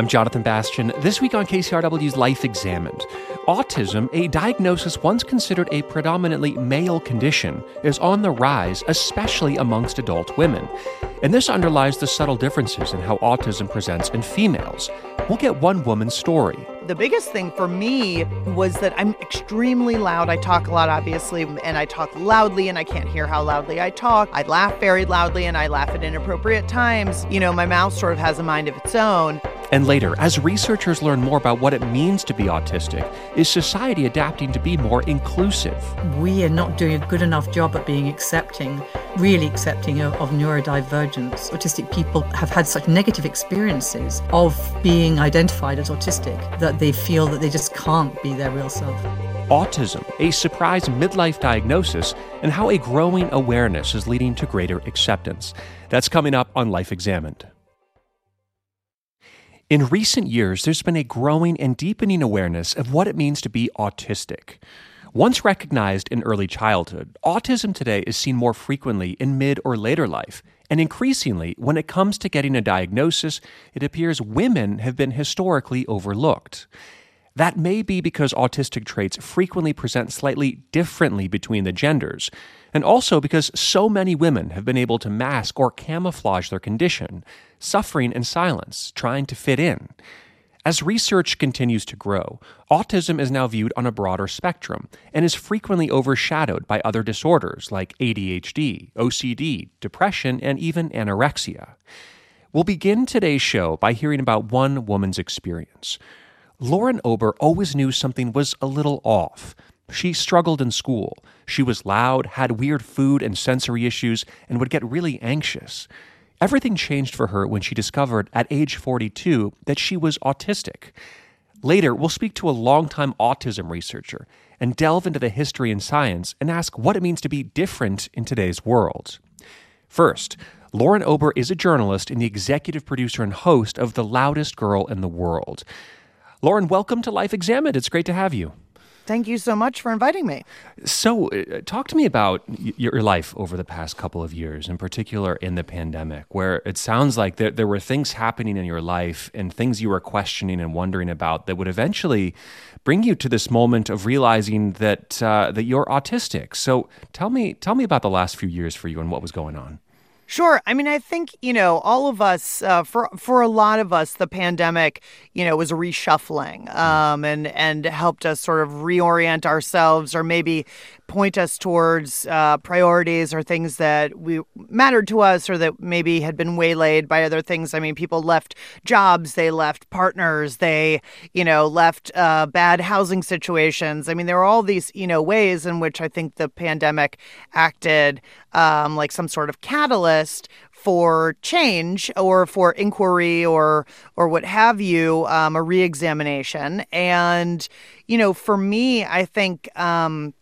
I'm Jonathan Bastian. This week on KCRW's Life Examined, autism, a diagnosis once considered a predominantly male condition, is on the rise, especially amongst adult women. And this underlies the subtle differences in how autism presents in females. We'll get one woman's story. The biggest thing for me was that I'm extremely loud. I talk a lot, obviously, and I talk loudly, and I can't hear how loudly I talk. I laugh very loudly, and I laugh at inappropriate times. You know, my mouth sort of has a mind of its own. And later, as researchers learn more about what it means to be autistic, is society adapting to be more inclusive? We are not doing a good enough job at being accepting, really accepting of, of neurodivergence. Autistic people have had such negative experiences of being identified as autistic that they feel that they just can't be their real self. Autism, a surprise midlife diagnosis, and how a growing awareness is leading to greater acceptance. That's coming up on Life Examined. In recent years, there's been a growing and deepening awareness of what it means to be autistic. Once recognized in early childhood, autism today is seen more frequently in mid or later life, and increasingly, when it comes to getting a diagnosis, it appears women have been historically overlooked. That may be because autistic traits frequently present slightly differently between the genders, and also because so many women have been able to mask or camouflage their condition, suffering in silence, trying to fit in. As research continues to grow, autism is now viewed on a broader spectrum and is frequently overshadowed by other disorders like ADHD, OCD, depression, and even anorexia. We'll begin today's show by hearing about one woman's experience. Lauren Ober always knew something was a little off. She struggled in school. She was loud, had weird food and sensory issues, and would get really anxious. Everything changed for her when she discovered at age 42 that she was autistic. Later, we'll speak to a longtime autism researcher and delve into the history and science and ask what it means to be different in today's world. First, Lauren Ober is a journalist and the executive producer and host of The Loudest Girl in the World. Lauren, welcome to Life Examined. It's great to have you. Thank you so much for inviting me. So, uh, talk to me about y- your life over the past couple of years, in particular in the pandemic, where it sounds like there, there were things happening in your life and things you were questioning and wondering about that would eventually bring you to this moment of realizing that uh, that you're autistic. So, tell me tell me about the last few years for you and what was going on. Sure. I mean, I think you know all of us. Uh, for for a lot of us, the pandemic, you know, was a reshuffling, um, and and helped us sort of reorient ourselves, or maybe point us towards uh, priorities or things that we mattered to us, or that maybe had been waylaid by other things. I mean, people left jobs, they left partners, they you know left uh, bad housing situations. I mean, there are all these you know ways in which I think the pandemic acted um, like some sort of catalyst for change or for inquiry or or what have you, um, a reexamination. And you know, for me, I think um,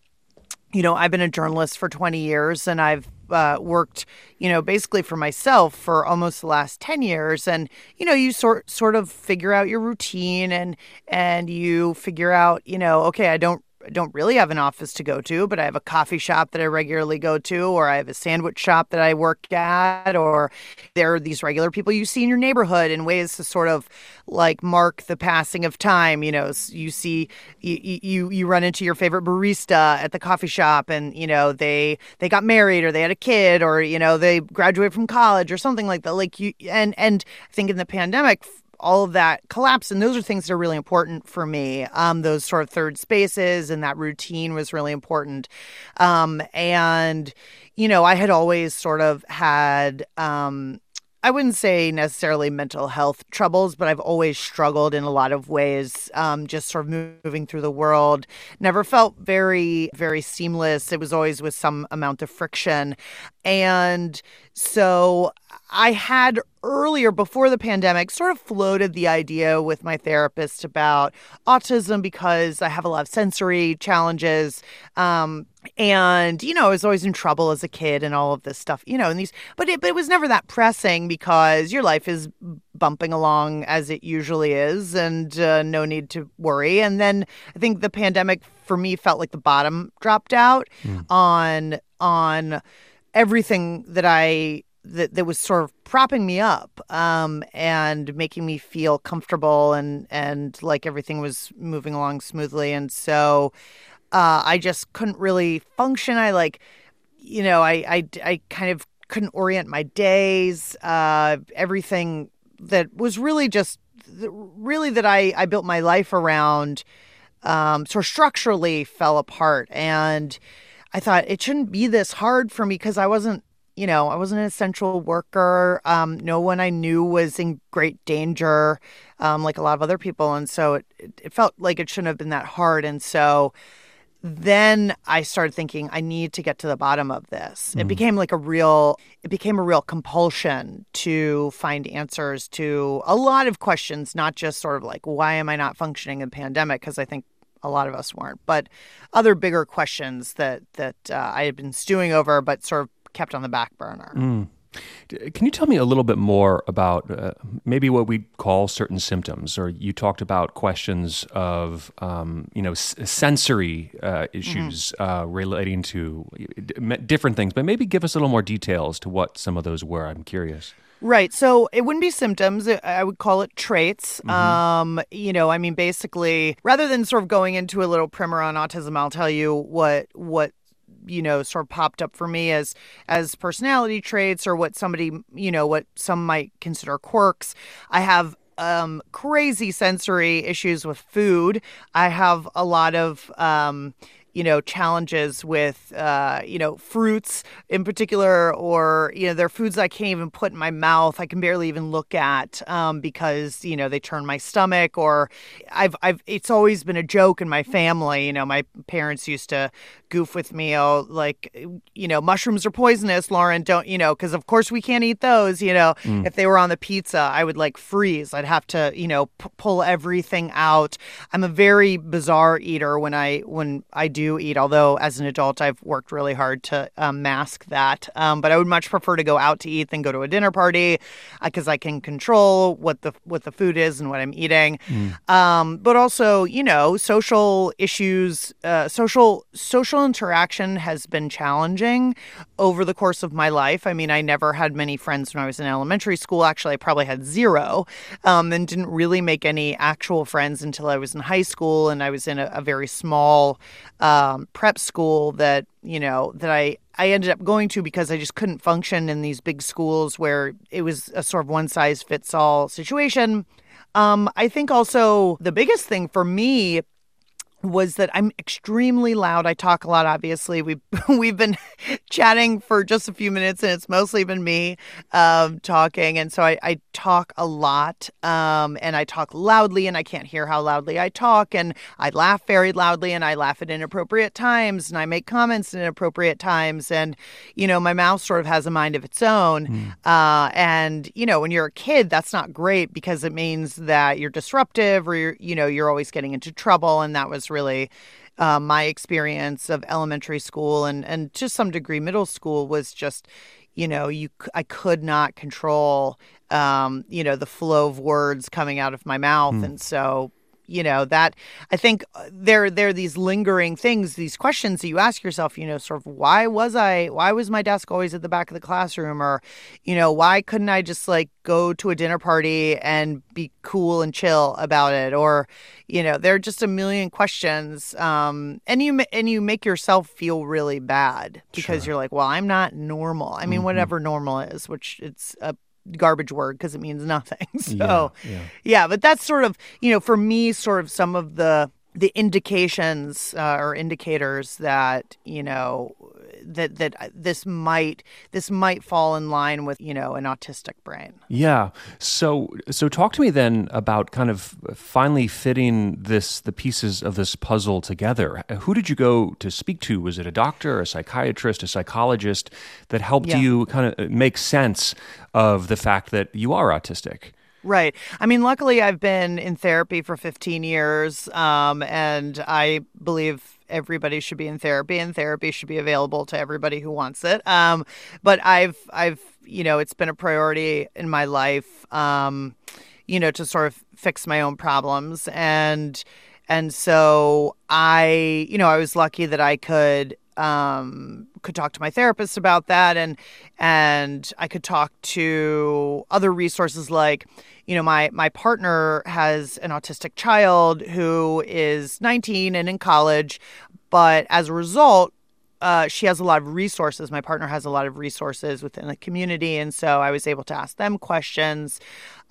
you know I've been a journalist for twenty years, and I've uh, worked, you know, basically for myself for almost the last 10 years. And, you know, you sort, sort of figure out your routine and, and you figure out, you know, okay, I don't don't really have an office to go to, but I have a coffee shop that I regularly go to, or I have a sandwich shop that I work at, or there are these regular people you see in your neighborhood in ways to sort of like mark the passing of time. You know, you see you you you run into your favorite barista at the coffee shop, and you know they they got married or they had a kid or you know they graduated from college or something like that. Like you and and I think in the pandemic all of that collapse. And those are things that are really important for me. Um, those sort of third spaces and that routine was really important. Um, and, you know, I had always sort of had, um, I wouldn't say necessarily mental health troubles, but I've always struggled in a lot of ways, um, just sort of moving through the world. Never felt very, very seamless. It was always with some amount of friction. And so I had earlier, before the pandemic, sort of floated the idea with my therapist about autism because I have a lot of sensory challenges. Um, and you know, I was always in trouble as a kid and all of this stuff, you know, and these, but it, but it was never that pressing because your life is bumping along as it usually is, and uh, no need to worry. And then I think the pandemic for me felt like the bottom dropped out mm. on on everything that I that, that was sort of propping me up um, and making me feel comfortable and and like everything was moving along smoothly. And so uh, I just couldn't really function. I like, you know, I I, I kind of couldn't orient my days. Uh, everything that was really just really that I I built my life around um, sort of structurally fell apart and. I thought it shouldn't be this hard for me because I wasn't you know, I wasn't an essential worker. Um, no one I knew was in great danger, um, like a lot of other people. And so it, it felt like it shouldn't have been that hard. And so then I started thinking I need to get to the bottom of this. Mm. It became like a real it became a real compulsion to find answers to a lot of questions, not just sort of like why am I not functioning in the pandemic because I think a lot of us weren't, but other bigger questions that that uh, I had been stewing over but sort of kept on the back burner. Mm. Can you tell me a little bit more about uh, maybe what we call certain symptoms? Or you talked about questions of, um, you know, s- sensory uh, issues mm-hmm. uh, relating to different things, but maybe give us a little more details to what some of those were. I'm curious. Right. So it wouldn't be symptoms. I would call it traits. Mm-hmm. Um, you know, I mean, basically, rather than sort of going into a little primer on autism, I'll tell you what what you know sort of popped up for me as as personality traits or what somebody you know what some might consider quirks i have um, crazy sensory issues with food. I have a lot of um, you know challenges with uh, you know fruits in particular or you know there are foods i can't even put in my mouth. I can barely even look at um, because you know they turn my stomach or i've i've it's always been a joke in my family. You know my parents used to goof with me oh like you know mushrooms are poisonous lauren don't you know because of course we can't eat those you know. Mm. if they were on the pizza i would like freeze. I'd have to you know p- pull everything out. I'm a very bizarre eater when i when i do eat, although as an adult, I've worked really hard to um, mask that. Um, but I would much prefer to go out to eat than go to a dinner party because uh, I can control what the what the food is and what I'm eating. Mm. Um, but also, you know, social issues, uh, social social interaction has been challenging over the course of my life. I mean, I never had many friends when I was in elementary school. Actually, I probably had zero, um, and didn't really make any actual friends until I was in high school, and I was in a, a very small um, prep school that you know that I I ended up going to because I just couldn't function in these big schools where it was a sort of one size fits all situation. Um, I think also the biggest thing for me was that I'm extremely loud. I talk a lot. Obviously, we've we've been chatting for just a few minutes, and it's mostly been me um, talking. And so I, I talk a lot, um, and I talk loudly, and I can't hear how loudly I talk, and I laugh very loudly, and I laugh at inappropriate times, and I make comments at inappropriate times, and you know my mouth sort of has a mind of its own. Mm. Uh, and you know when you're a kid, that's not great because it means that you're disruptive, or you're you know you're always getting into trouble, and that was really uh, my experience of elementary school and and to some degree middle school was just you know you I could not control um, you know the flow of words coming out of my mouth mm. and so you know that i think uh, there there are these lingering things these questions that you ask yourself you know sort of why was i why was my desk always at the back of the classroom or you know why couldn't i just like go to a dinner party and be cool and chill about it or you know there are just a million questions um, and you and you make yourself feel really bad because sure. you're like well i'm not normal i mean mm-hmm. whatever normal is which it's a garbage word because it means nothing. So, yeah, yeah. yeah, but that's sort of, you know, for me, sort of some of the the indications uh, or indicators that you know that that this might this might fall in line with you know an autistic brain. Yeah. So so talk to me then about kind of finally fitting this the pieces of this puzzle together. Who did you go to speak to? Was it a doctor, a psychiatrist, a psychologist that helped yeah. you kind of make sense of the fact that you are autistic? Right. I mean, luckily, I've been in therapy for 15 years, um, and I believe everybody should be in therapy, and therapy should be available to everybody who wants it. Um, but I've, I've, you know, it's been a priority in my life, um, you know, to sort of fix my own problems, and and so I, you know, I was lucky that I could um, could talk to my therapist about that, and and I could talk to other resources like, you know, my my partner has an autistic child who is 19 and in college, but as a result, uh, she has a lot of resources. My partner has a lot of resources within the community. And so I was able to ask them questions.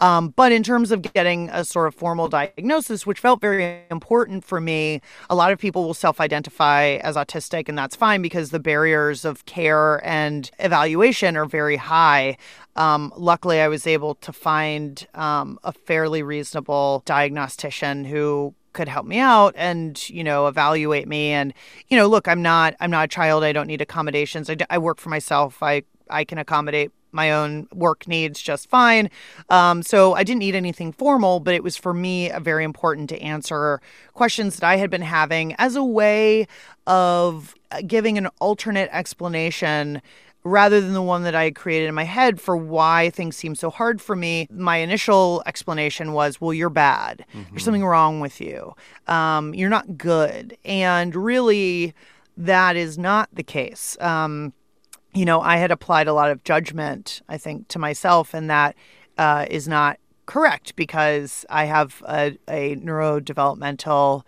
Um, but in terms of getting a sort of formal diagnosis, which felt very important for me, a lot of people will self identify as autistic, and that's fine because the barriers of care and evaluation are very high. Um, luckily, I was able to find um, a fairly reasonable diagnostician who could help me out and you know evaluate me. And you know look i'm not i'm not a child. I don't need accommodations. I, I work for myself. I i can accommodate my own work needs just fine. Um, so i didn't need anything formal but it was for me very important to answer questions that i had been having as a way of giving an alternate explanation rather than the one that I had created in my head for why things seem so hard for me. My initial explanation was, well, you're bad. Mm-hmm. There's something wrong with you. Um, you're not good. And really, that is not the case. Um, you know, I had applied a lot of judgment, I think, to myself, and that uh, is not correct because I have a, a neurodevelopmental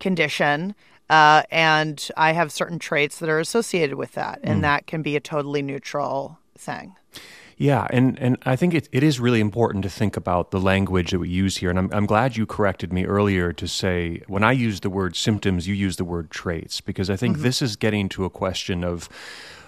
condition uh, and I have certain traits that are associated with that, and mm. that can be a totally neutral thing. Yeah, and, and I think it, it is really important to think about the language that we use here. And I'm, I'm glad you corrected me earlier to say when I use the word symptoms, you use the word traits, because I think mm-hmm. this is getting to a question of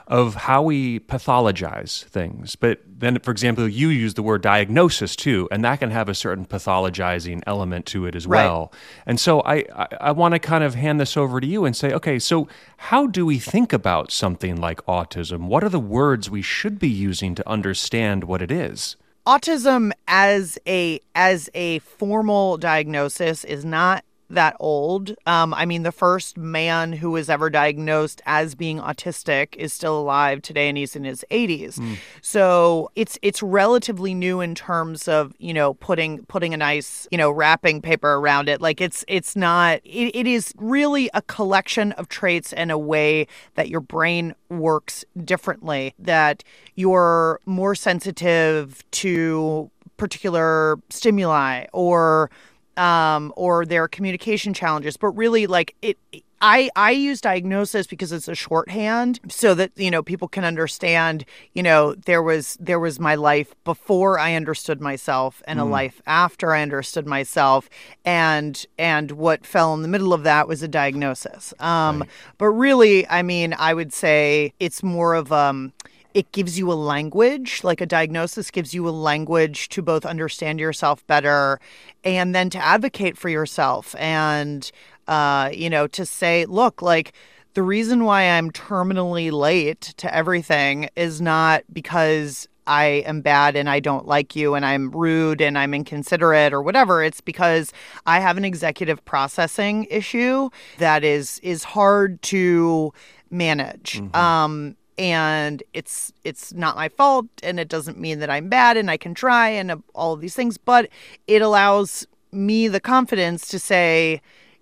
of how we pathologize things. But then, for example, you use the word diagnosis too, and that can have a certain pathologizing element to it as well. And so I, I, I want to kind of hand this over to you and say, okay, so how do we think about something like autism? What are the words we should be using to understand what it is? Autism as a as a formal diagnosis is not that old. Um, I mean, the first man who was ever diagnosed as being autistic is still alive today, and he's in his 80s. Mm. So it's it's relatively new in terms of you know putting putting a nice you know wrapping paper around it. Like it's it's not. It, it is really a collection of traits and a way that your brain works differently. That you're more sensitive to particular stimuli or um, or their communication challenges, but really like it. I, I use diagnosis because it's a shorthand so that you know people can understand you know there was there was my life before I understood myself and mm. a life after I understood myself and and what fell in the middle of that was a diagnosis um, right. but really I mean I would say it's more of um it gives you a language, like a diagnosis gives you a language to both understand yourself better and then to advocate for yourself and, uh, you know, to say, look, like, the reason why I'm terminally late to everything is not because I am bad and I don't like you and I'm rude and I'm inconsiderate or whatever. It's because I have an executive processing issue that is is hard to manage. Mm-hmm. Um, and it's it's not my fault and it doesn't mean that I'm bad and I can try and uh, all of these things but it allows me the confidence to say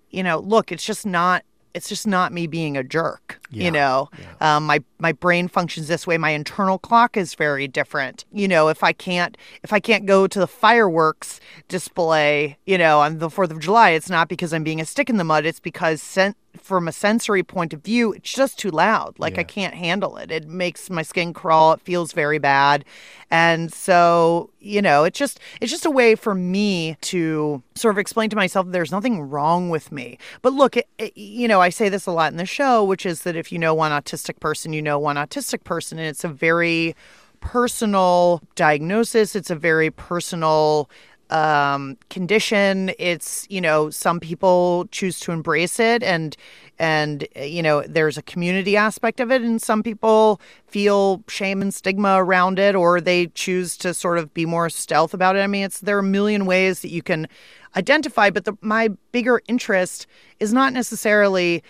you know look it's just not it's just not me being a jerk yeah, you know? yeah. um, my my brain functions this way. My internal clock is very different. You know if i can't if i can't go to the fireworks display you know on the 4th of july it's not because i'm being a stick in the mud. It's because sen- from a sensory point of view, it's just too loud. Like yeah. I can't handle it. It makes my skin crawl. It feels very bad. And so, you know, it's just it's just a way for me to sort of explain to myself there's nothing wrong with me. But look, it, it, you know, I say this a lot in the show, which is that if you know one autistic person, you know one autistic person, and it's a very personal diagnosis. It's a very personal um, condition. It's you know some people choose to embrace it, and and you know there's a community aspect of it, and some people feel shame and stigma around it, or they choose to sort of be more stealth about it. I mean, it's there are a million ways that you can identify, but the, my bigger interest is not necessarily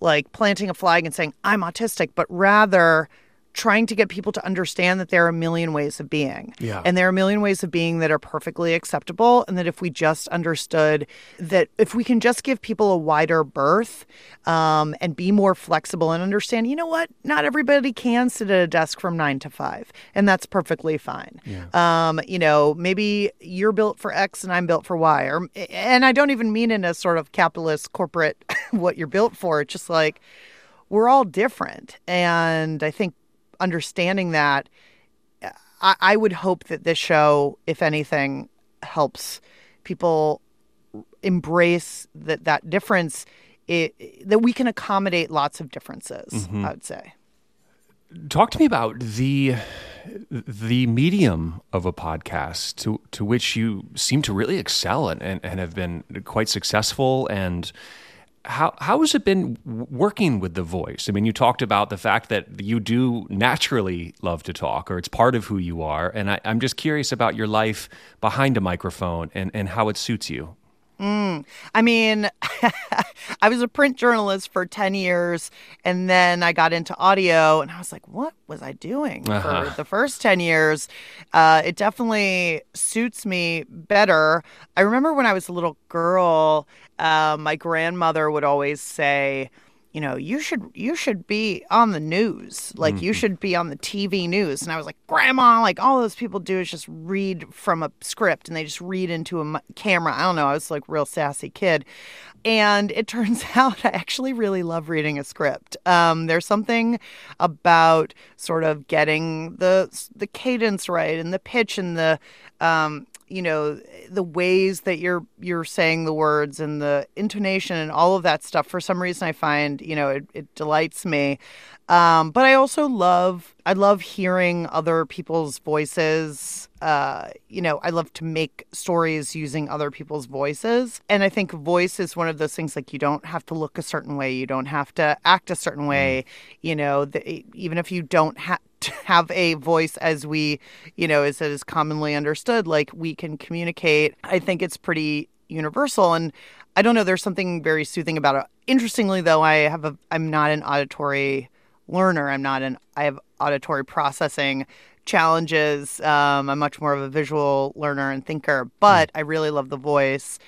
like planting a flag and saying I'm autistic, but rather trying to get people to understand that there are a million ways of being. Yeah. And there are a million ways of being that are perfectly acceptable. And that if we just understood that if we can just give people a wider berth um, and be more flexible and understand, you know what, not everybody can sit at a desk from nine to five. And that's perfectly fine. Yeah. Um, you know, maybe you're built for X and I'm built for Y. Or, and I don't even mean in a sort of capitalist corporate what you're built for. It's just like, we're all different. And I think understanding that, I, I would hope that this show, if anything, helps people embrace that that difference. It, that we can accommodate lots of differences. Mm-hmm. I would say. Talk to me about the the medium of a podcast to to which you seem to really excel and, and, and have been quite successful and how how has it been working with the voice? I mean, you talked about the fact that you do naturally love to talk, or it's part of who you are, and I, I'm just curious about your life behind a microphone and, and how it suits you. I mean, I was a print journalist for 10 years and then I got into audio and I was like, what was I doing Uh-huh. for the first 10 years? Uh, it definitely suits me better. I remember when I was a little girl, uh, my grandmother would always say, you know, you should you should be on the news. Like you should be on the TV news. And I was like, Grandma, like all those people do is just read from a script and they just read into a camera. I don't know. I was like real sassy kid. And it turns out I actually really love reading a script. Um, there's something about sort of getting the the cadence right and the pitch and the um, you know the ways that you're you're saying the words and the intonation and all of that stuff for some reason i find you know it, it delights me. Um, but i also love i love hearing other people's voices. Uh, you know i love to make stories using other people's voices. And i think voice is one of those things like you don't have to look a certain way. You don't have to act a certain way. You know the, even if you don't have have a voice as we, you know, as it is commonly understood, like we can communicate. I think it's pretty universal. And I don't know, there's something very soothing about it. Interestingly, though, I have a, I'm not an auditory learner. I'm not an, I have auditory processing challenges. Um, I'm much more of a visual learner and thinker, but I really love the voice.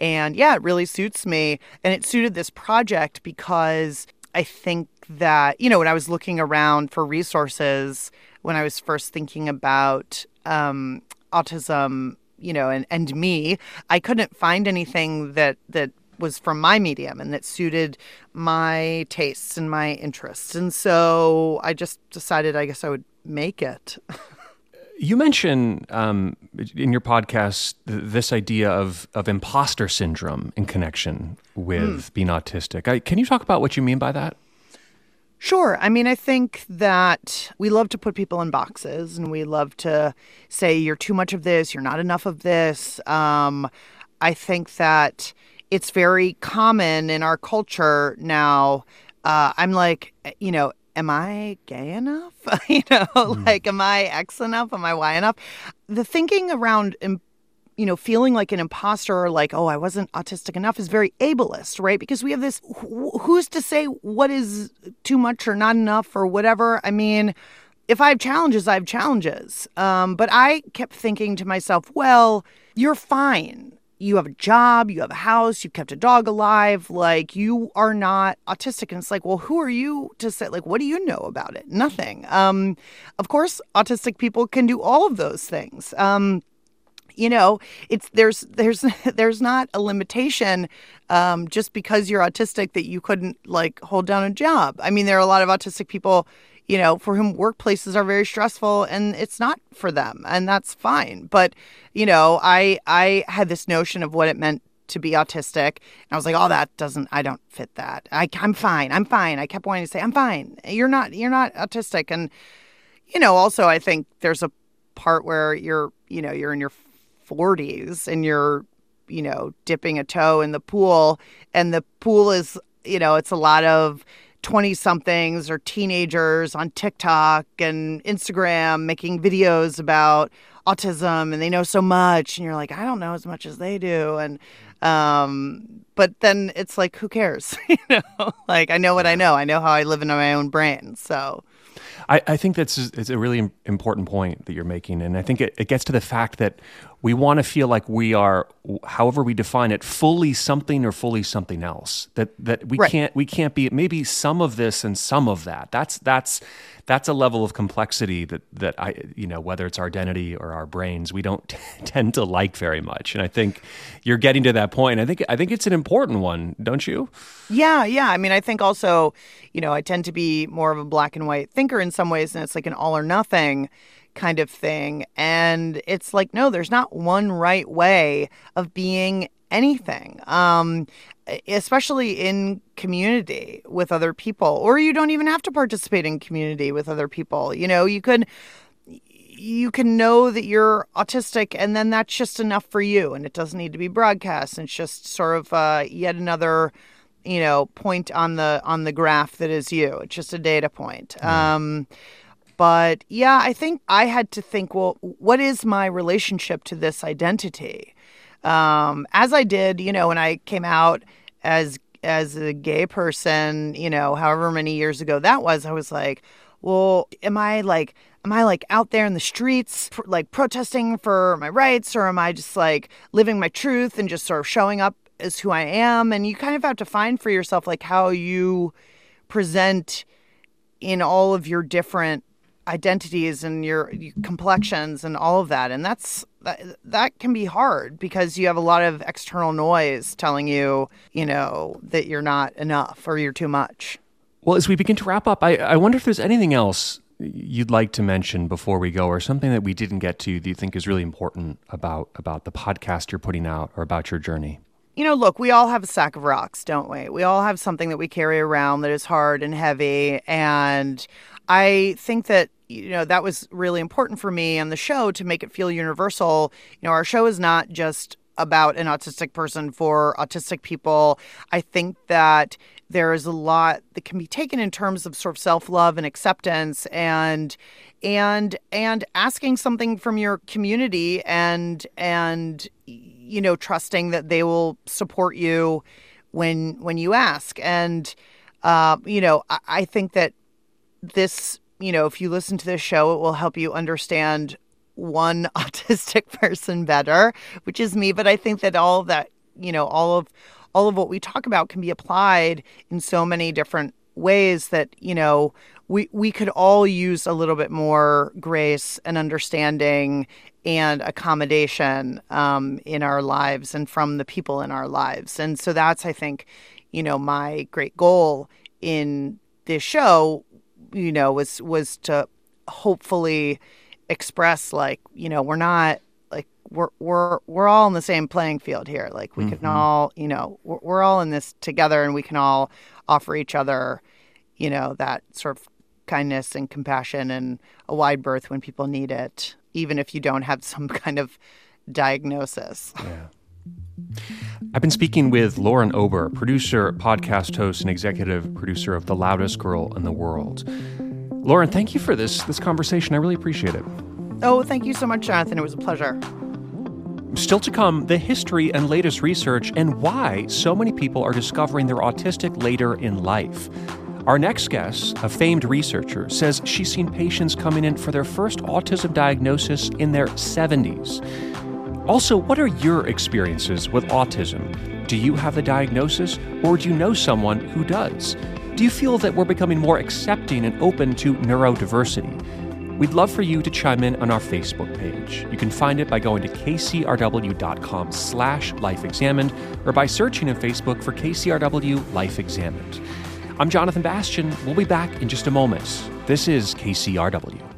And yeah, it really suits me. And it suited this project because I think that, you know, when I was looking around for resources, when I was first thinking about um, autism, you know, and, and me, I couldn't find anything that, that was from my medium and that suited my tastes and my interests. And so I just decided, I guess I would make it. You mention um, in your podcast th- this idea of, of imposter syndrome in connection with being autistic. I, can you talk about what you mean by that? Sure. I mean, I think that we love to put people in boxes and we love to say, you're too much of this, you're not enough of this. Um, I think that it's very common in our culture now. Uh, I'm like, you know, am I gay enough? you know, like, am I X enough? Am I Y enough? The thinking around you know, feeling like an imposter or like, oh, I wasn't autistic enough is very ableist, right? Because we have this wh- who's to say what is too much or not enough or whatever. I mean, if I have challenges, I have challenges. Um, but I kept thinking to myself, well, you're fine. You have a job, you have a house, you've kept a dog alive, like you are not autistic. And it's like, well, who are you to say, like, what do you know about it? Nothing. Um, of course, autistic people can do all of those things. Um, you know it's there's there's there's not a limitation um, just because you're autistic that you couldn't like hold down a job i mean there are a lot of autistic people you know for whom workplaces are very stressful and it's not for them and that's fine. But you know i i had this notion of what it meant to be autistic and i was like oh that doesn't i don't fit that. I, i'm fine i'm fine. I kept wanting to say i'm fine. You're not you're not autistic. And you know also i think there's a part where you're you know you're in your 40s and you're you know dipping a toe in the pool and the pool is you know it's a lot of 20 somethings or teenagers on TikTok and Instagram making videos about autism and they know so much and you're like I don't know as much as they do and um but then it's like who cares you know like I know what I know I know how I live in my own brain so I, I think that's it's a really important point that you're making, and I think it, it gets to the fact that we want to feel like we are, however we define it, fully something or fully something else. That that we right. can't we can't be maybe some of this and some of that. That's that's that's a level of complexity that that I you know whether it's our identity or our brains we don't t- tend to like very much. And I think you're getting to that point. I think I think it's an important one, don't you? Yeah, yeah. I mean, I think also, you know, I tend to be more of a black and white thinker in some ways, and it's like an all or nothing kind of thing. And it's like, no, there's not one right way of being anything. Um, especially in community with other people, or you don't even have to participate in community with other people. You know, you could you can know that you're autistic and then that's just enough for you and it doesn't need to be broadcast it's just sort of uh, yet another you know point on the on the graph that is you it's just a data point mm. um, but yeah i think i had to think well what is my relationship to this identity um, as i did you know when i came out as as a gay person, you know, however many years ago that was, I was like, well, am I like am I like out there in the streets pr- like protesting for my rights or am I just like living my truth and just sort of showing up as who I am? And you kind of have to find for yourself like how you present in all of your different identities and your, your complexions and all of that and that's that, that can be hard because you have a lot of external noise telling you you know that you're not enough or you're too much well as we begin to wrap up i, I wonder if there's anything else you'd like to mention before we go or something that we didn't get to that you think is really important about about the podcast you're putting out or about your journey you know, look, we all have a sack of rocks, don't we? We all have something that we carry around that is hard and heavy. And I think that you know that was really important for me and the show to make it feel universal. You know our show is not just about an autistic person for autistic people. I think that there is a lot that can be taken in terms of sort of self-love and acceptance and and and asking something from your community and and you know trusting that they will support you when when you ask. And uh, you know I, I think that this you know, if you listen to this show, it will help you understand one autistic person better, which is me. But I think that all that, you know, all of all of what we talk about can be applied in so many different ways that, you know, we we could all use a little bit more grace and understanding and accommodation um, in our lives and from the people in our lives. And so that's, I think, you know, my great goal in this show you know, was was to hopefully express like, you know, we're not like we're we're we're all in the same playing field here. Like we mm-hmm. can all, you know, we're, we're all in this together, and we can all offer each other, you know, that sort of kindness and compassion and a wide berth when people need it, even if you don't have some kind of diagnosis. Yeah. I've been speaking with Lauren Ober, producer, podcast host, and executive producer of The Loudest Girl in the World. Lauren, thank you for this this conversation. I really appreciate it. Oh, thank you so much, Jonathan. It was a pleasure. Still to come, the history and latest research and why so many people are discovering they're autistic later in life. Our next guest, a famed researcher, says she's seen patients coming in for their first autism diagnosis in their 70s. Also, what are your experiences with autism? Do you have the diagnosis, or do you know someone who does? Do you feel that we're becoming more accepting and open to neurodiversity? We'd love for you to chime in on our Facebook page. You can find it by going to kcrw.com slash lifeexamined or by searching in Facebook for KCRW Life Examined. I'm Jonathan Bastian. We'll be back in just a moment. This is KCRW.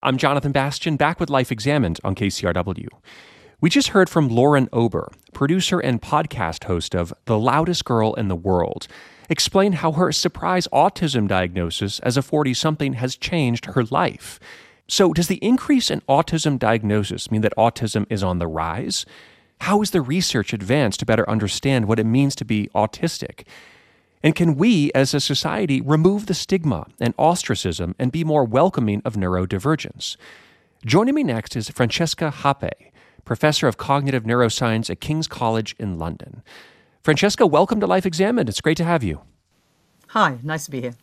I'm Jonathan Bastian, back with Life Examined on KCRW. We just heard from Lauren Ober, producer and podcast host of The Loudest Girl in the World, explain how her surprise autism diagnosis as a 40 something has changed her life. So, does the increase in autism diagnosis mean that autism is on the rise? How is the research advanced to better understand what it means to be autistic? And can we, as a society, remove the stigma and ostracism and be more welcoming of neurodivergence? Joining me next is Francesca Happe, professor of cognitive neuroscience at King's College in London. Francesca, welcome to Life Examined. It's great to have you. Hi, nice to be here.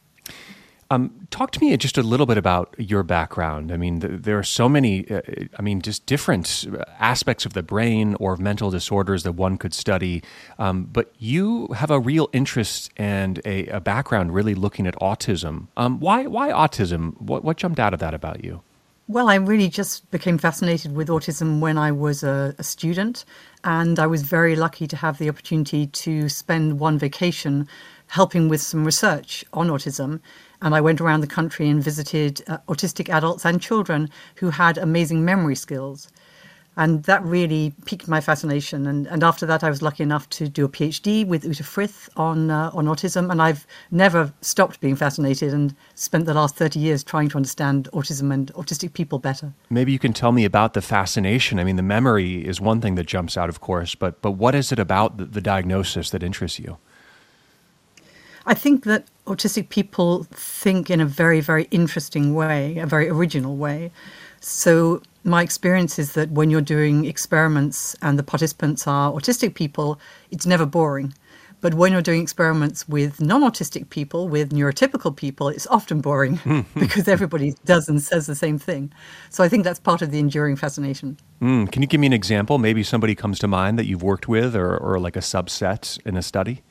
Um, talk to me just a little bit about your background. I mean, there are so many, uh, I mean, just different aspects of the brain or mental disorders that one could study. Um, but you have a real interest and a, a background really looking at autism. Um, why, why autism? What, what jumped out of that about you? Well, I really just became fascinated with autism when I was a, a, student, and I was very lucky to have the opportunity to spend one vacation helping with some research on autism. And I went around the country and visited uh, autistic adults and children who had amazing memory skills. And that really piqued my fascination. And, and after that, I was lucky enough to do a PhD with Uta Frith on, uh, on autism. And I've never stopped being fascinated and spent the last 30 years trying to understand autism and autistic people better. Maybe you can tell me about the fascination. I mean, the memory is one thing that jumps out, of course, but, but what is it about the, the diagnosis that interests you? I think that autistic people think in a very, very interesting way, a very original way. So, my experience is that when you're doing experiments and the participants are autistic people, it's never boring. But when you're doing experiments with non autistic people, with neurotypical people, it's often boring because everybody does and says the same thing. So I think that's part of the enduring fascination. Mm. Can you give me an example? Maybe somebody comes to mind that you've worked with or, or like a subset in a study?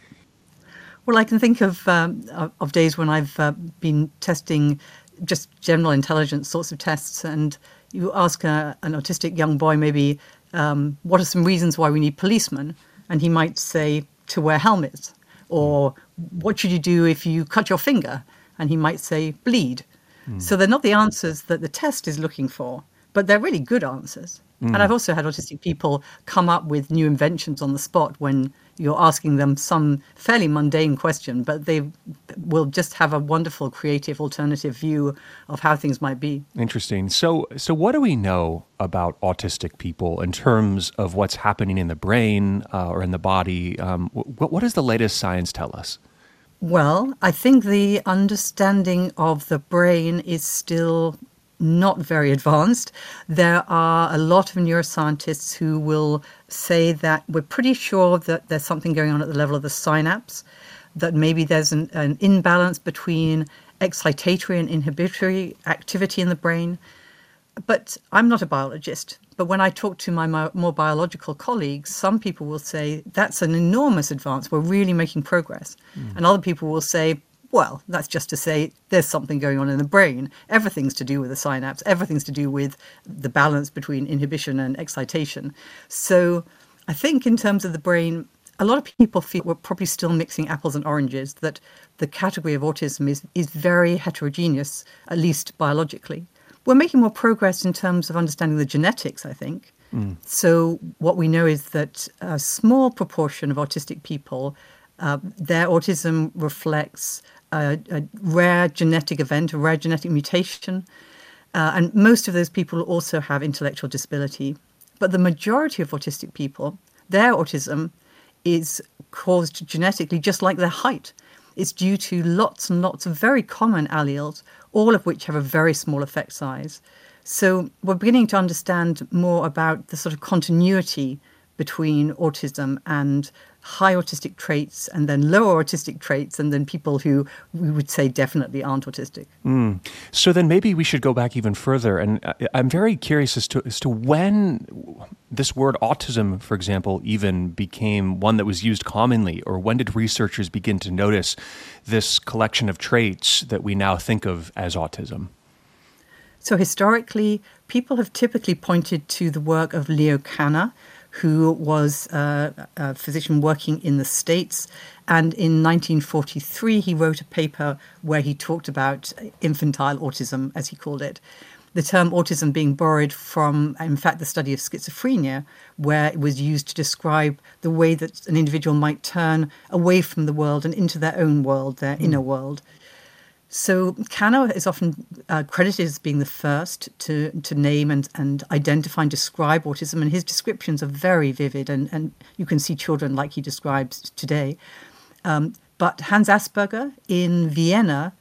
Well, I can think of um, of days when I've uh, been testing just general intelligence sorts of tests, and you ask a, an autistic young boy maybe um, what are some reasons why we need policemen, and he might say to wear helmets, or what should you do if you cut your finger, and he might say bleed. Mm. So they're not the answers that the test is looking for, but they're really good answers. Mm. And I've also had autistic people come up with new inventions on the spot when you're asking them some fairly mundane question, but they will just have a wonderful creative alternative view of how things might be. Interesting. So, so what do we know about autistic people in terms of what's happening in the brain uh, or in the body? Um, what, what does the latest science tell us? Well, I think the understanding of the brain is still not very advanced. There are a lot of neuroscientists who will say that we're pretty sure that there's something going on at the level of the synapse, that maybe there's an, an imbalance between excitatory and inhibitory activity in the brain. But I'm not a biologist. But when I talk to my more biological colleagues, some people will say that's an enormous advance. We're really making progress. Mm. And other people will say, well, that's just to say there's something going on in the brain. Everything's to do with the synapse, everything's to do with the balance between inhibition and excitation. So I think, in terms of the brain, a lot of people feel we're probably still mixing apples and oranges, that the category of autism is, is very heterogeneous, at least biologically. We're making more progress in terms of understanding the genetics, I think. Mm. So, what we know is that a small proportion of autistic people, uh, their autism reflects a, a rare genetic event, a rare genetic mutation. Uh, and most of those people also have intellectual disability. But the majority of autistic people, their autism is caused genetically just like their height. It's due to lots and lots of very common alleles, all of which have a very small effect size. So we're beginning to understand more about the sort of continuity between autism and high autistic traits and then lower autistic traits and then people who we would say definitely aren't autistic. Mm. So then maybe we should go back even further and I'm very curious as to as to when this word autism for example even became one that was used commonly or when did researchers begin to notice this collection of traits that we now think of as autism? So historically people have typically pointed to the work of Leo Kanner who was a, a physician working in the States. And in 1943, he wrote a paper where he talked about infantile autism, as he called it. the term autism being borrowed from, in fact, the study of schizophrenia, where it was used to describe the way that an individual might turn away from the world and into their own world, their mm. inner world. So Kanner is often uh, credited as being the first to, to name and, and identify and describe autism, and his descriptions are very vivid, and, and you can see children like he describes today. Um, but Hans Asperger in Vienna,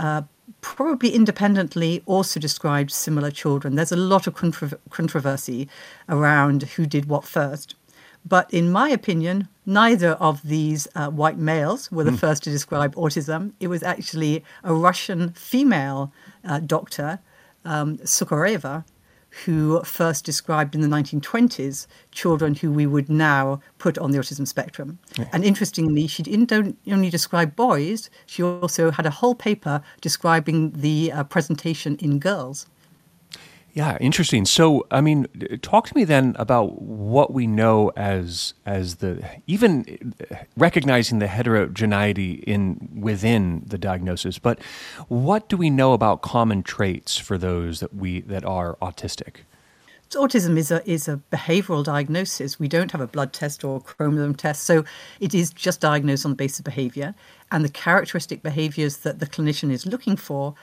uh, probably independently, also described similar children. There's a lot of contro- controversy around who did what first. But in my opinion, neither of these uh, white males were the mm. first to describe autism. It was actually a Russian female uh, doctor, um, who first described in the 1920s children who we would now put on the autism spectrum. Yeah. And interestingly, she didn't only describe boys, she also had a whole paper describing the uh, presentation in girls. Yeah, interesting. So, I mean, talk to me then about what we know as as the even eh, recognizing the heterogeneity in within the diagnosis, but what do we know about common traits for those that we that are autistic? Autism is a is a behavioral diagnosis. We don't have a blood test or chromosome test, so it is just diagnosed on the basis of behavior and the characteristic behaviors that the clinician is looking for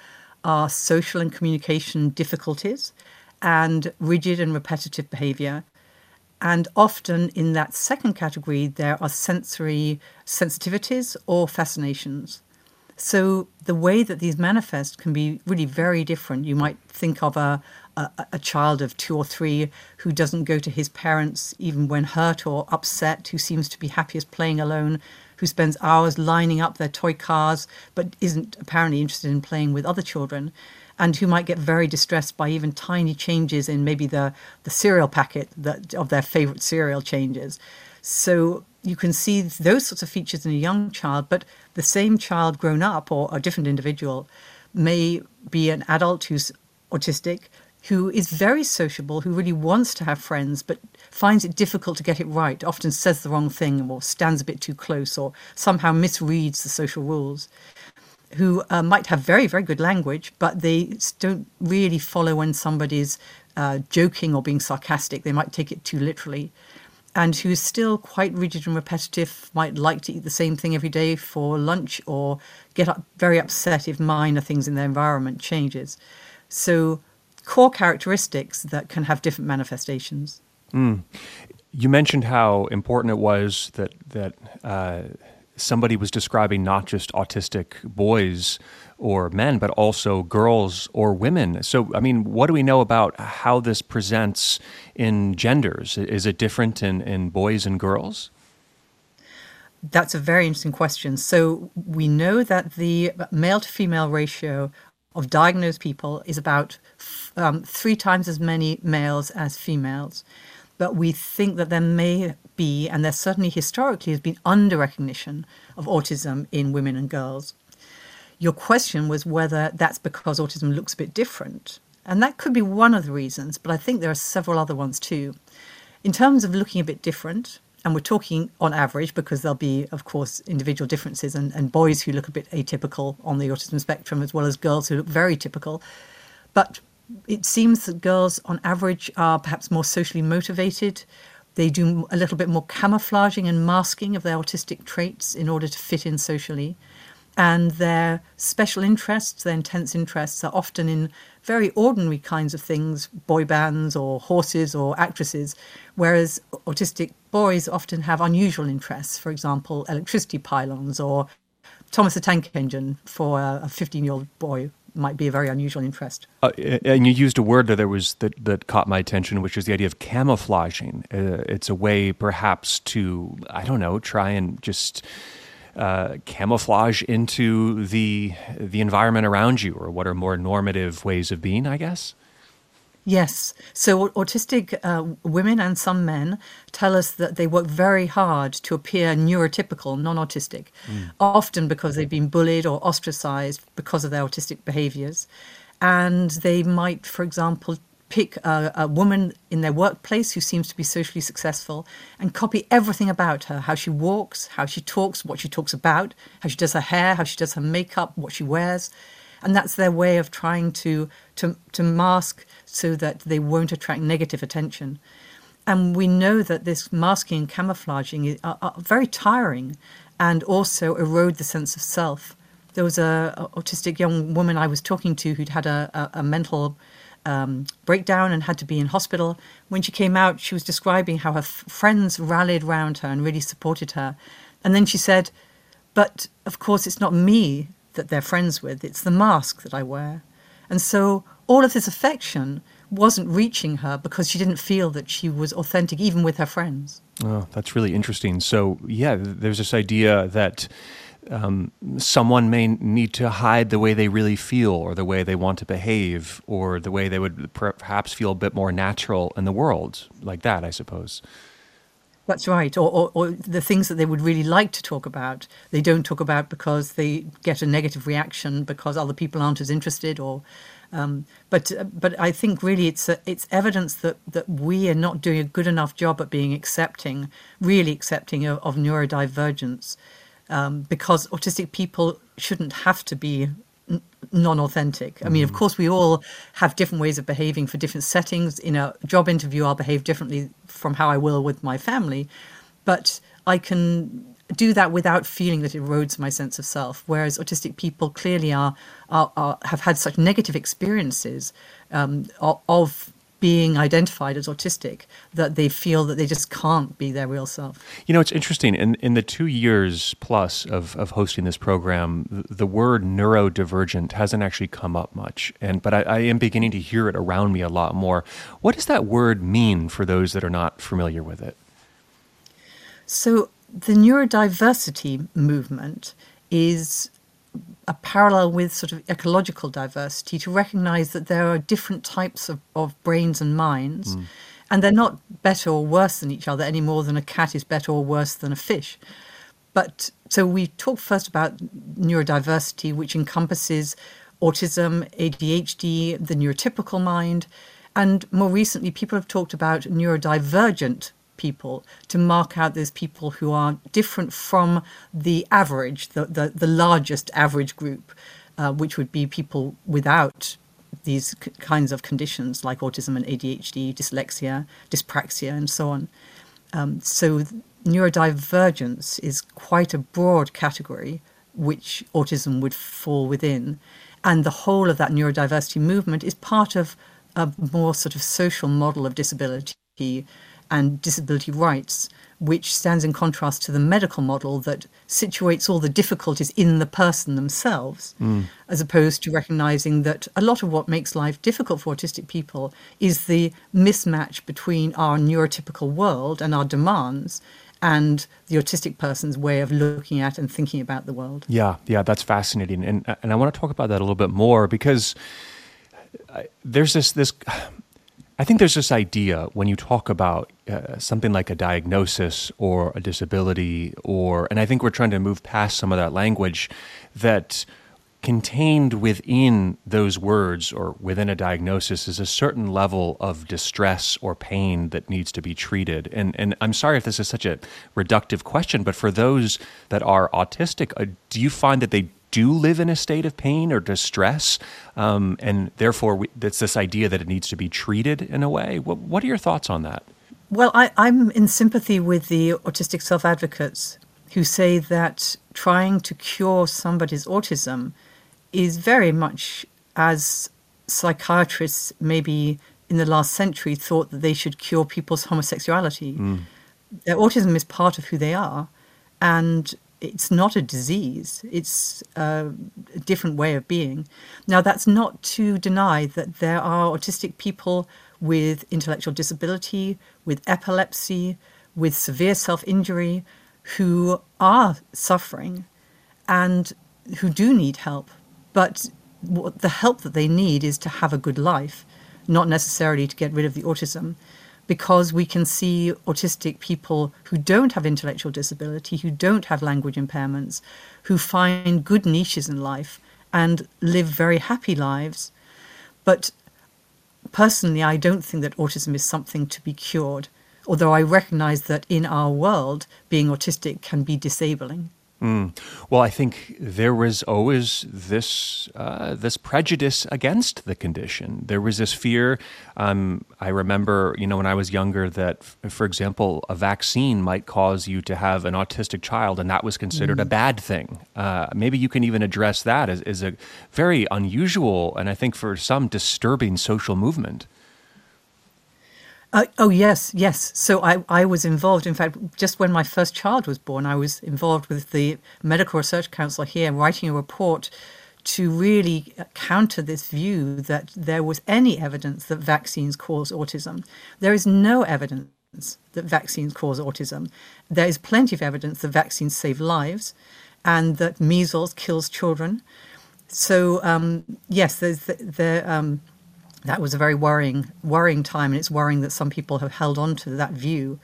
are social and communication difficulties and rigid and repetitive behavior. And often in that second category, there are sensory sensitivities or fascinations. So the way that these manifest can be really very different. You might think of a, a, a, child of two or three who doesn't go to his parents even when hurt or upset, who seems to be happiest playing alone, who spends hours lining up their toy cars but isn't apparently interested in playing with other children and who might get very distressed by even tiny changes in maybe the, the cereal packet that of their favorite cereal changes. So you can see those sorts of features in a young child, but the same child grown up or a different individual may be an adult who's autistic, who is very sociable, who really wants to have friends, but finds it difficult to get it right, often says the wrong thing or stands a bit too close or somehow misreads the social rules, who uh, might have very, very good language, but they don't really follow when somebody's uh, joking or being sarcastic. They might take it too literally. And who's still quite rigid and repetitive, might like to eat the same thing every day for lunch or get up very upset if minor things in their environment changes. So core characteristics that can have different manifestations. Mm. You mentioned how important it was that that uh, somebody was describing not just autistic boys or men, but also girls or women. So, I mean, what do we know about how this presents in genders? Is it different in, in boys and girls? That's a very interesting question. So, we know that the male to female ratio of diagnosed people is about um, three times as many males as females. But we think that there may be, and there certainly historically has been, under recognition of autism in women and girls. Your question was whether that's because autism looks a bit different. And that could be one of the reasons, but I think there are several other ones too. In terms of looking a bit different, and we're talking on average because there'll be, of course, individual differences and, and boys who look a bit atypical on the autism spectrum as well as girls who look very typical. But it seems that girls, on average, are perhaps more socially motivated. They do a little bit more camouflaging and masking of their autistic traits in order to fit in socially. And their special interests, their intense interests, are often in very ordinary kinds of things, boy bands or horses or actresses, whereas autistic boys often have unusual interests, for example, electricity pylons or Thomas the Tank Engine for a 15 year old boy might be a very unusual interest. Uh, and you used a word that there was that, that caught my attention, which is the idea of camouflaging. Uh, it's a way, perhaps, to I don't know, try and just uh, camouflage into the the environment around you, or what are more normative ways of being, I guess. Yes. So, autistic uh, women and some men tell us that they work very hard to appear neurotypical, non autistic, mm. often because they've been bullied or ostracized because of their autistic behaviors. And they might, for example, pick a, a, woman in their workplace who seems to be socially successful and copy everything about her how she walks, how she talks, what she talks about, how she does her hair, how she does her makeup, what she wears and that's their way of trying to to to mask so that they won't attract negative attention. And we know that this masking and camouflaging are, are very tiring and also erode the sense of self. There was a, a autistic young woman I was talking to who'd had a, a, a mental um, breakdown and had to be in hospital. When she came out, she was describing how her f- friends rallied round her and really supported her. And then she said, But of course, it's not me that they're friends with, it's the mask that I wear. And so all of this affection wasn't reaching her because she didn't feel that she was authentic, even with her friends. Oh, that's really interesting. So, yeah, there's this idea that um, someone may need to hide the way they really feel or the way they want to behave or the way they would perhaps feel a bit more natural in the world, like that, I suppose. That's right. Or, or, or, the things that they would really like to talk about, they don't talk about because they get a negative reaction because other people aren't as interested. Or, um, but but I think really it's a, it's evidence that that we are not doing a good enough job at being accepting, really accepting of, of neurodivergence um, because autistic people shouldn't have to be n- non-authentic. I mean, of mm. course, we all have different ways of behaving for different settings. In a job interview, I'll behave differently from how I will with my family, but I can do that without feeling that it erodes my sense of self. Whereas autistic people clearly are, are, are have had such negative experiences um, of being identified as autistic that they feel that they just can't be their real self. You know, it's interesting. In, in the two years plus of, of hosting this program, the word neurodivergent hasn't actually come up much. And but I, I am beginning to hear it around me a lot more. What does that word mean for those that are not familiar with it? So the neurodiversity movement is a parallel with sort of ecological diversity to recognize that there are different types of, of brains and minds, mm. and they're not better or worse than each other any more than a cat is better or worse than a fish. But so we talk first about neurodiversity, which encompasses autism, ADHD, the neurotypical mind, and more recently, people have talked about neurodivergent people to mark out those people who are different from the average, the, the, the largest average group, uh, which would be people without these c- kinds of conditions like autism and ADHD, dyslexia, dyspraxia, and so on. Um, so, neurodivergence is quite a broad category which autism would fall within. And the whole of that neurodiversity movement is part of a more sort of social model of disability and disability rights, which stands in contrast to the medical model that situates all the difficulties in the person themselves, mm. as opposed to recognizing that a lot of what makes life difficult for autistic people is the mismatch between our neurotypical world and our demands and the autistic person's way of looking at and thinking about the world. Yeah, yeah, that's fascinating, and and I want to talk about that a little bit more because there's this this I think there's this idea when you talk about uh, something like a diagnosis or a disability, or, and I think we're trying to move past some of that language, that contained within those words or within a diagnosis is a certain level of distress or pain that needs to be treated. And, and I'm sorry if this is such a reductive question, but for those that are autistic, uh, do you find that they do live in a state of pain or distress, um, and therefore we, it's this idea that it needs to be treated in a way. What, what are your thoughts on that? Well, I, I'm in sympathy with the autistic self advocates who say that trying to cure somebody's autism is very much as psychiatrists maybe in the last century thought that they should cure people's homosexuality. Mm. Their autism is part of who they are, and it's not a disease, it's a different way of being. Now, that's not to deny that there are autistic people with intellectual disability, with epilepsy, with severe self injury, who are suffering and who do need help. But the help that they need is to have a good life, not necessarily to get rid of the autism because we can see autistic people who don't have intellectual disability, who don't have language impairments, who find good niches in life and live very happy lives. But personally, I don't think that autism is something to be cured, although I recognize that in our world, being autistic can be disabling. Mm. Well, I think there was always this uh, this prejudice against the condition. There was this fear. Um, I remember, you know, when I was younger, that, f- for example, a vaccine might cause you to have an autistic child, and that was considered mm. a bad thing. Uh, maybe you can even address that as, as a very unusual and I think for some disturbing social movement. Uh, oh yes, yes. So I, I was involved. In fact, just when my first child was born, I was involved with the Medical Research Council here, writing a report to really counter this view that there was any evidence that vaccines cause autism. There is no evidence that vaccines cause autism. There is plenty of evidence that vaccines save lives, and that measles kills children. So um, yes, there's the, the um, that was a very worrying, worrying time, and it's worrying that some people have held on to that view.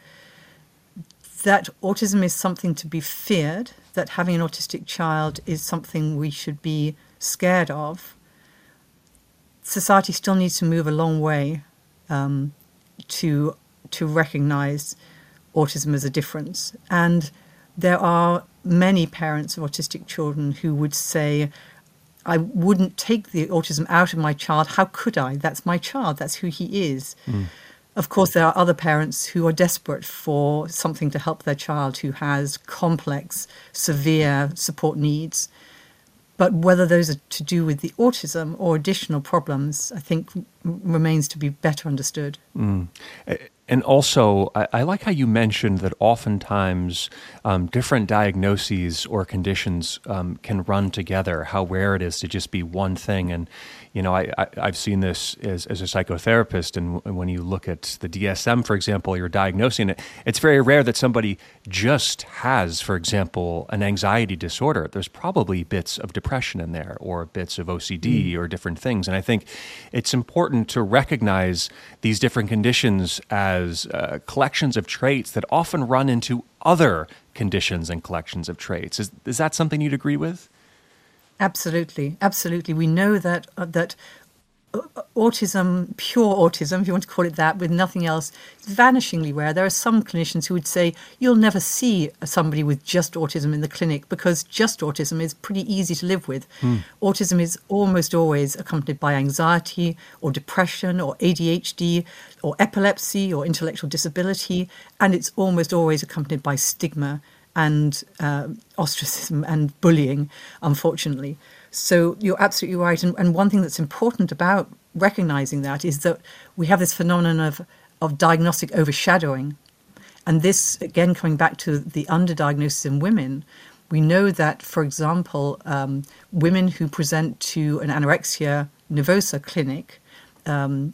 That autism is something to be feared, that having an autistic child is something we should be scared of. Society still needs to move a long way um, to to recognise autism as a difference, and there are many parents of autistic children who would say, I wouldn't take the autism out of my child. How could I? That's my child. That's who he is. Mm. Of course, there are other parents who are desperate for something to help their child who has complex, severe support needs. But whether those are to do with the autism or additional problems, I think remains to be better understood. Mm. And also, I, I, like how you mentioned that oftentimes um, different diagnoses or conditions um, can run together. How rare it is to just be one thing, and you know, I, I, have seen this as, as a psychotherapist, and when you look at the DSM, for example, you're diagnosing it, it's very rare that somebody just has, for example, an anxiety disorder. There's probably bits of depression in there, or bits of OCD, mm. or different things. And I think it's important to recognize these different conditions as uh, collections of traits that often run into other conditions and collections of traits. Is, is that something you'd agree with? Absolutely, absolutely. We know that uh, that uh, autism, pure autism, if you want to call it that, with nothing else, is vanishingly rare. There are some clinicians who would say you'll never see somebody with just autism in the clinic because just autism is pretty easy to live with. Mm. Autism is almost always accompanied by anxiety or depression or ADHD or epilepsy or intellectual disability, and it's almost always accompanied by stigma and uh, ostracism and bullying, unfortunately. So you're absolutely right. And, and one thing that's important about recognizing that is that we have this phenomenon of, of diagnostic overshadowing. And this, again, coming back to the underdiagnosis in women, we know that, for example, um, women who present to an anorexia nervosa clinic, um,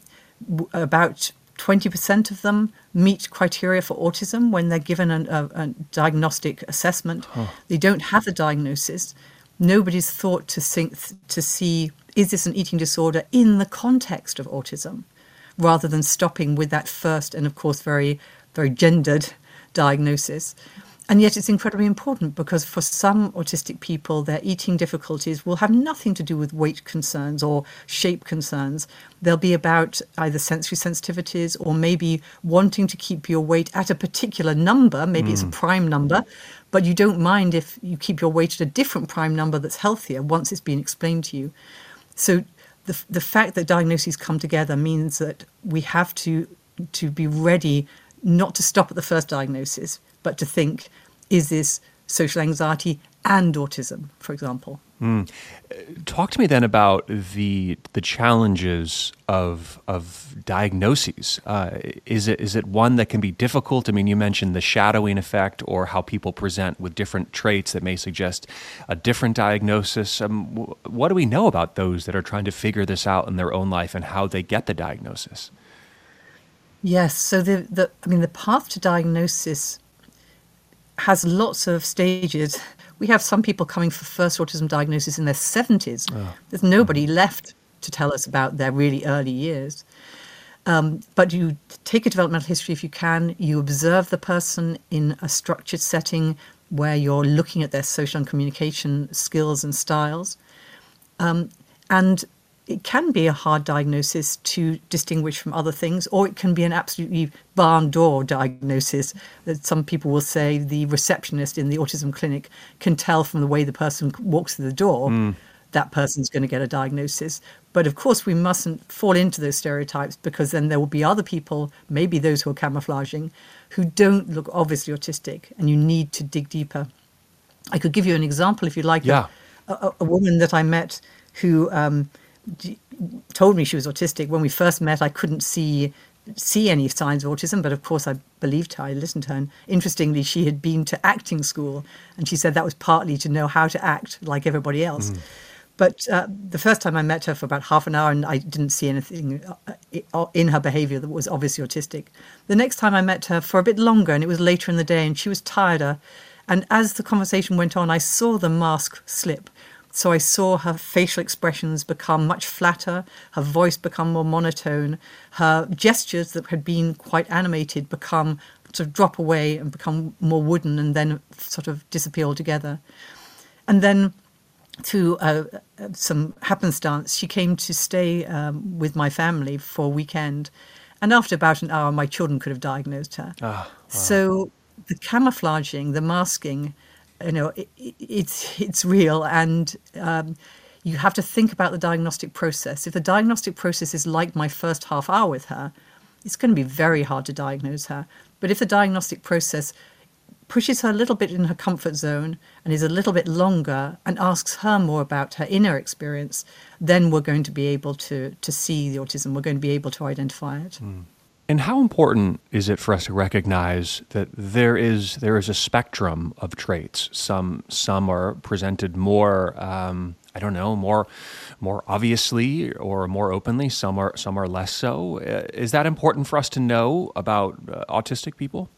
about 20% of them meet criteria for autism when they're given a, a diagnostic assessment. Huh. They don't have the diagnosis. Nobody's thought to think to see is this an eating disorder in the context of autism, rather than stopping with that first and of course very very gendered diagnosis. And yet, it's incredibly important because for some autistic people, their eating difficulties will have nothing to do with weight concerns or shape concerns. They'll be about either sensory sensitivities or maybe wanting to keep your weight at a particular number. Maybe mm. it's a hmm. prime number, but you don't mind if you keep your weight at a different prime number that's healthier once it's been explained to you. So, the, the fact that diagnoses come together means that we have to, to be ready not to stop at the first diagnosis but to think, is this social anxiety and autism, for example? Mm. Talk to me then about the the challenges of of diagnoses. Uh, is it is it one that can be difficult? I mean, you mentioned the shadowing effect, or how people present with different traits that may suggest a different diagnosis. Um, what do we know about those that are trying to figure this out in their own life and how they get the diagnosis? Yes. So the the I mean the path to diagnosis has lots of stages. We have some people coming for first autism diagnosis in their 70s. Oh. There's nobody left to tell us about their really early years. Um, but you take a developmental history if you can, you observe the person in a structured setting where you're looking at their social and communication skills and styles. Um, and it can be a hard diagnosis to distinguish from other things, or it can be an absolutely barn door diagnosis that some people will say the receptionist in the autism clinic can tell from the way the person walks through the door. Mm. That person's going to get a diagnosis. But of course, we mustn't fall into those stereotypes because then there will be other people, maybe those who are camouflaging, who don't look obviously autistic, and you need to dig deeper. I could give you an example if you'd like. Yeah. A, a, a woman that I met who um, told me she was autistic. When we first met, I couldn't see see any signs of autism, but of course I believed her. I listened to her. And interestingly, she had been to acting school, and she said that was partly to know how to act like everybody else. Mm. But uh, the first time I met her for about half an hour, and I didn't see anything uh, in her behaviour that was obviously autistic. The next time I met her for a bit longer, and it was later in the day, and she was tireder. And as the conversation went on, I saw the mask slip. So I saw her facial expressions become much flatter, her voice become more monotone, her gestures that had been quite animated become sort of drop away and become more wooden and then sort of disappear altogether. And then through uh, some happenstance, she came to stay um, with my family for a weekend. And after about an hour, my children could have diagnosed her. Oh, wow. So the camouflaging, the masking, you know, it, it's it's real, and um, you have to think about the diagnostic process. If the diagnostic process is like my first half hour with her, it's going to be very hard to diagnose her. But if the diagnostic process pushes her a little bit in her comfort zone and is a little bit longer and asks her more about her inner experience, then we're going to be able to to see the autism. We're going to be able to identify it. Mm. And how important is it for us to recognize that there is there is a spectrum of traits? Some some are presented more, um, I don't know, more more obviously or more openly. Some are some are less so. Uh, is that important for us to know about uh, autistic people?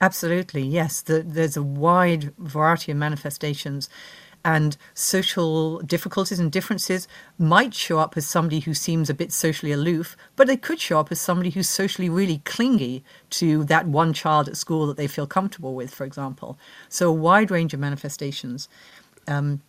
Absolutely, yes. The, there's a wide variety of manifestations and social difficulties and differences might show up as somebody who seems a bit socially aloof, but they could show up as somebody who's socially really clingy to that one child at school that they feel comfortable with, for example. So, a wide range of manifestations. Um,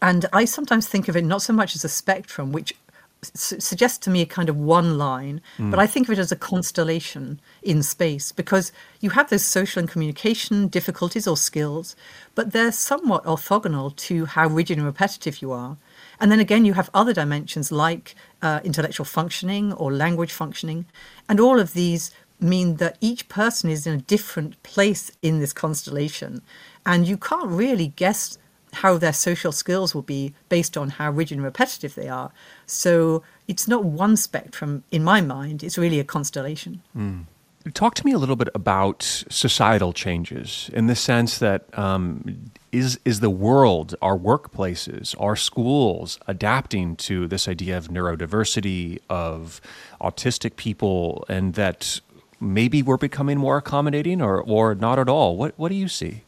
and I sometimes think of it not so much as a spectrum, which suggests to me a kind of one line, mm. but I think of it as a constellation in space because you have those social and communication difficulties or skills, but they're somewhat orthogonal to how rigid and repetitive you are. And then again, you have other dimensions like uh, intellectual functioning or language functioning, and all of these mean that each person is in a different place in this constellation, and you can't really guess how their social skills will be based on how rigid and repetitive they are. So it's not one spectrum in my mind, it's really a constellation. Mm. Talk to me a little bit about societal changes in the sense that um, is is the world, our workplaces, our schools adapting to this idea of neurodiversity, of autistic people, and that maybe we're becoming more accommodating or, or not at all? What, what do you see?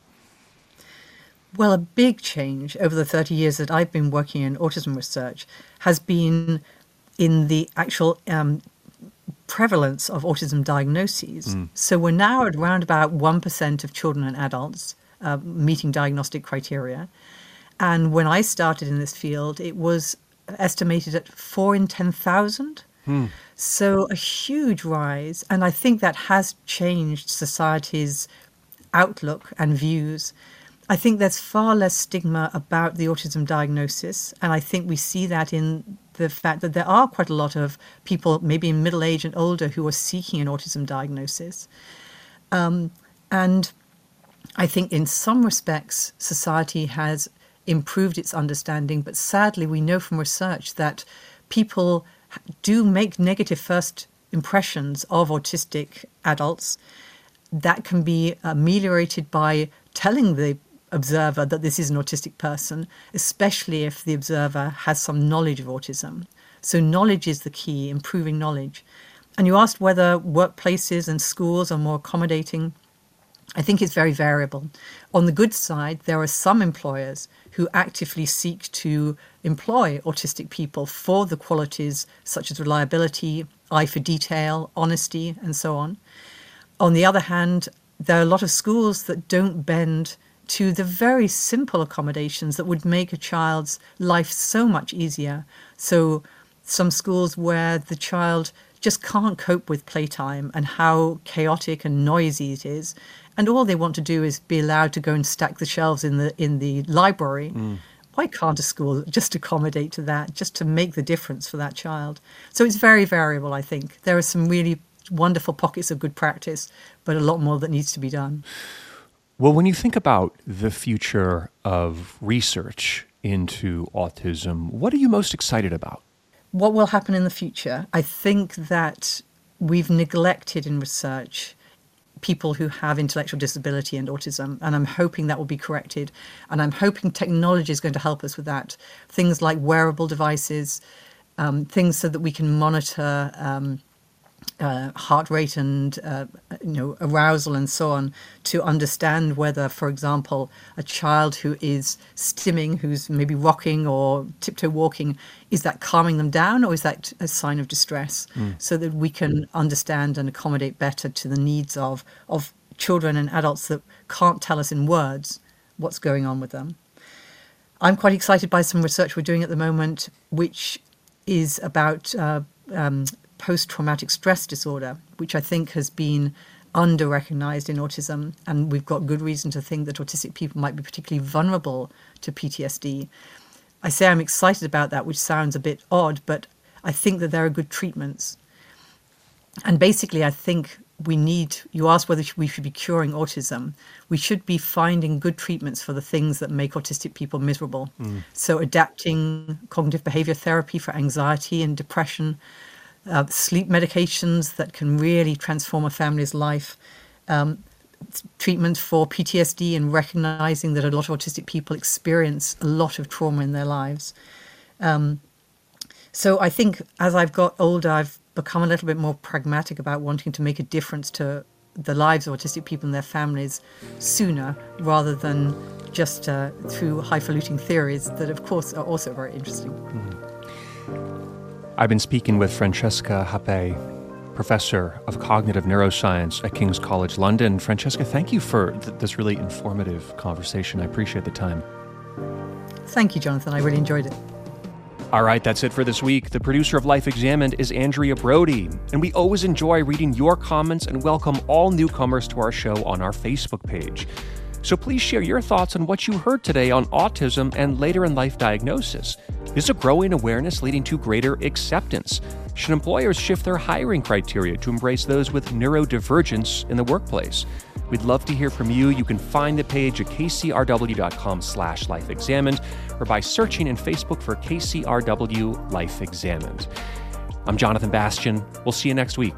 Well, a big change over the 30 years that I've been working in autism research has been in the actual um, prevalence of autism diagnoses. Mm. So we're now at around about 1% of children and adults uh, meeting diagnostic criteria. And when I started in this field, it was estimated at 4 in 10,000. Mm. So a huge rise. And I think that has changed society's outlook and views. I think there's far less stigma about the autism diagnosis, and I think we see that in the fact that there are quite a lot of people, maybe in middle age and older, who are seeking an autism diagnosis. Um, and I think in some respects, society has improved its understanding, but sadly, we know from research that people do make negative first impressions of autistic adults. That can be ameliorated by telling the observer that this is an autistic person, especially if the observer has some knowledge of autism. So, knowledge is the key, improving knowledge. And you asked whether workplaces and schools are more accommodating. I think it's very variable. On the good side, there are some employers who actively seek to employ autistic people for the qualities such as reliability, eye for detail, honesty, and so on. On the other hand, there are a lot of schools that don't bend to the very simple accommodations that would make a child's life so much easier. So, some schools where the child just can't cope with playtime and how chaotic and noisy it is, and all they want to do is be allowed to go and stack the shelves in the in the library. Mm. Why can't a school just accommodate to that, just to make the difference for that child? So it's very variable, I think. There are some really wonderful pockets of good practice, but a lot more that needs to be done. Well, when you think about the future of research into autism, what are you most excited about? What will happen in the future? I think that we've neglected in research people who have intellectual disability and autism, and I'm hoping that will be corrected. And I'm hoping technology is going to help us with that. Things like wearable devices, um, things so that we can monitor um, uh, heart rate and uh, you know arousal and so on to understand whether, for example, a child who is stimming, who's maybe rocking or tiptoe walking, is that calming them down or is that a sign of distress? Mm. So that we can understand and accommodate better to the needs of of children and adults that can't tell us in words what's going on with them. I'm quite excited by some research we're doing at the moment, which is about uh, um, post traumatic stress disorder, which I think has been under recognized in autism. And we've got good reason to think that autistic people might be particularly vulnerable to PTSD. I say I'm excited about that, which sounds a bit odd, but I think that there are good treatments. And basically, I think we need, you asked whether we should be curing autism. We should be finding good treatments for the things that make autistic people miserable. Mm. So, adapting cognitive behavior therapy for anxiety and depression, uh, sleep medications that can really transform a family's life, um, treatment for PTSD and recognizing that a lot of autistic people experience a lot of trauma in their lives. Um, so I think as I've got older, I've become a little bit more pragmatic about wanting to make a difference to the lives of autistic people and their families sooner rather than just uh, through highfalutin theories that, of course, are also very interesting. Mm. I've been speaking with Francesca Happe, professor of cognitive neuroscience at King's College London. Francesca, thank you for th- this really informative conversation. I appreciate the time. Thank you, Jonathan. I really enjoyed it. All right, that's it for this week. The producer of Life Examined is Andrea Brody, and we always enjoy reading your comments and welcome all newcomers to our show on our Facebook page. So please share your thoughts on what you heard today on autism and later in life diagnosis. Is a growing awareness leading to greater acceptance? Should employers shift their hiring criteria to embrace those with neurodivergence in the workplace? We'd love to hear from you. You can find the page at kcrw.com slash lifeexamined or by searching in Facebook for KCRW Life Examined. I'm Jonathan Bastian. We'll see you next week.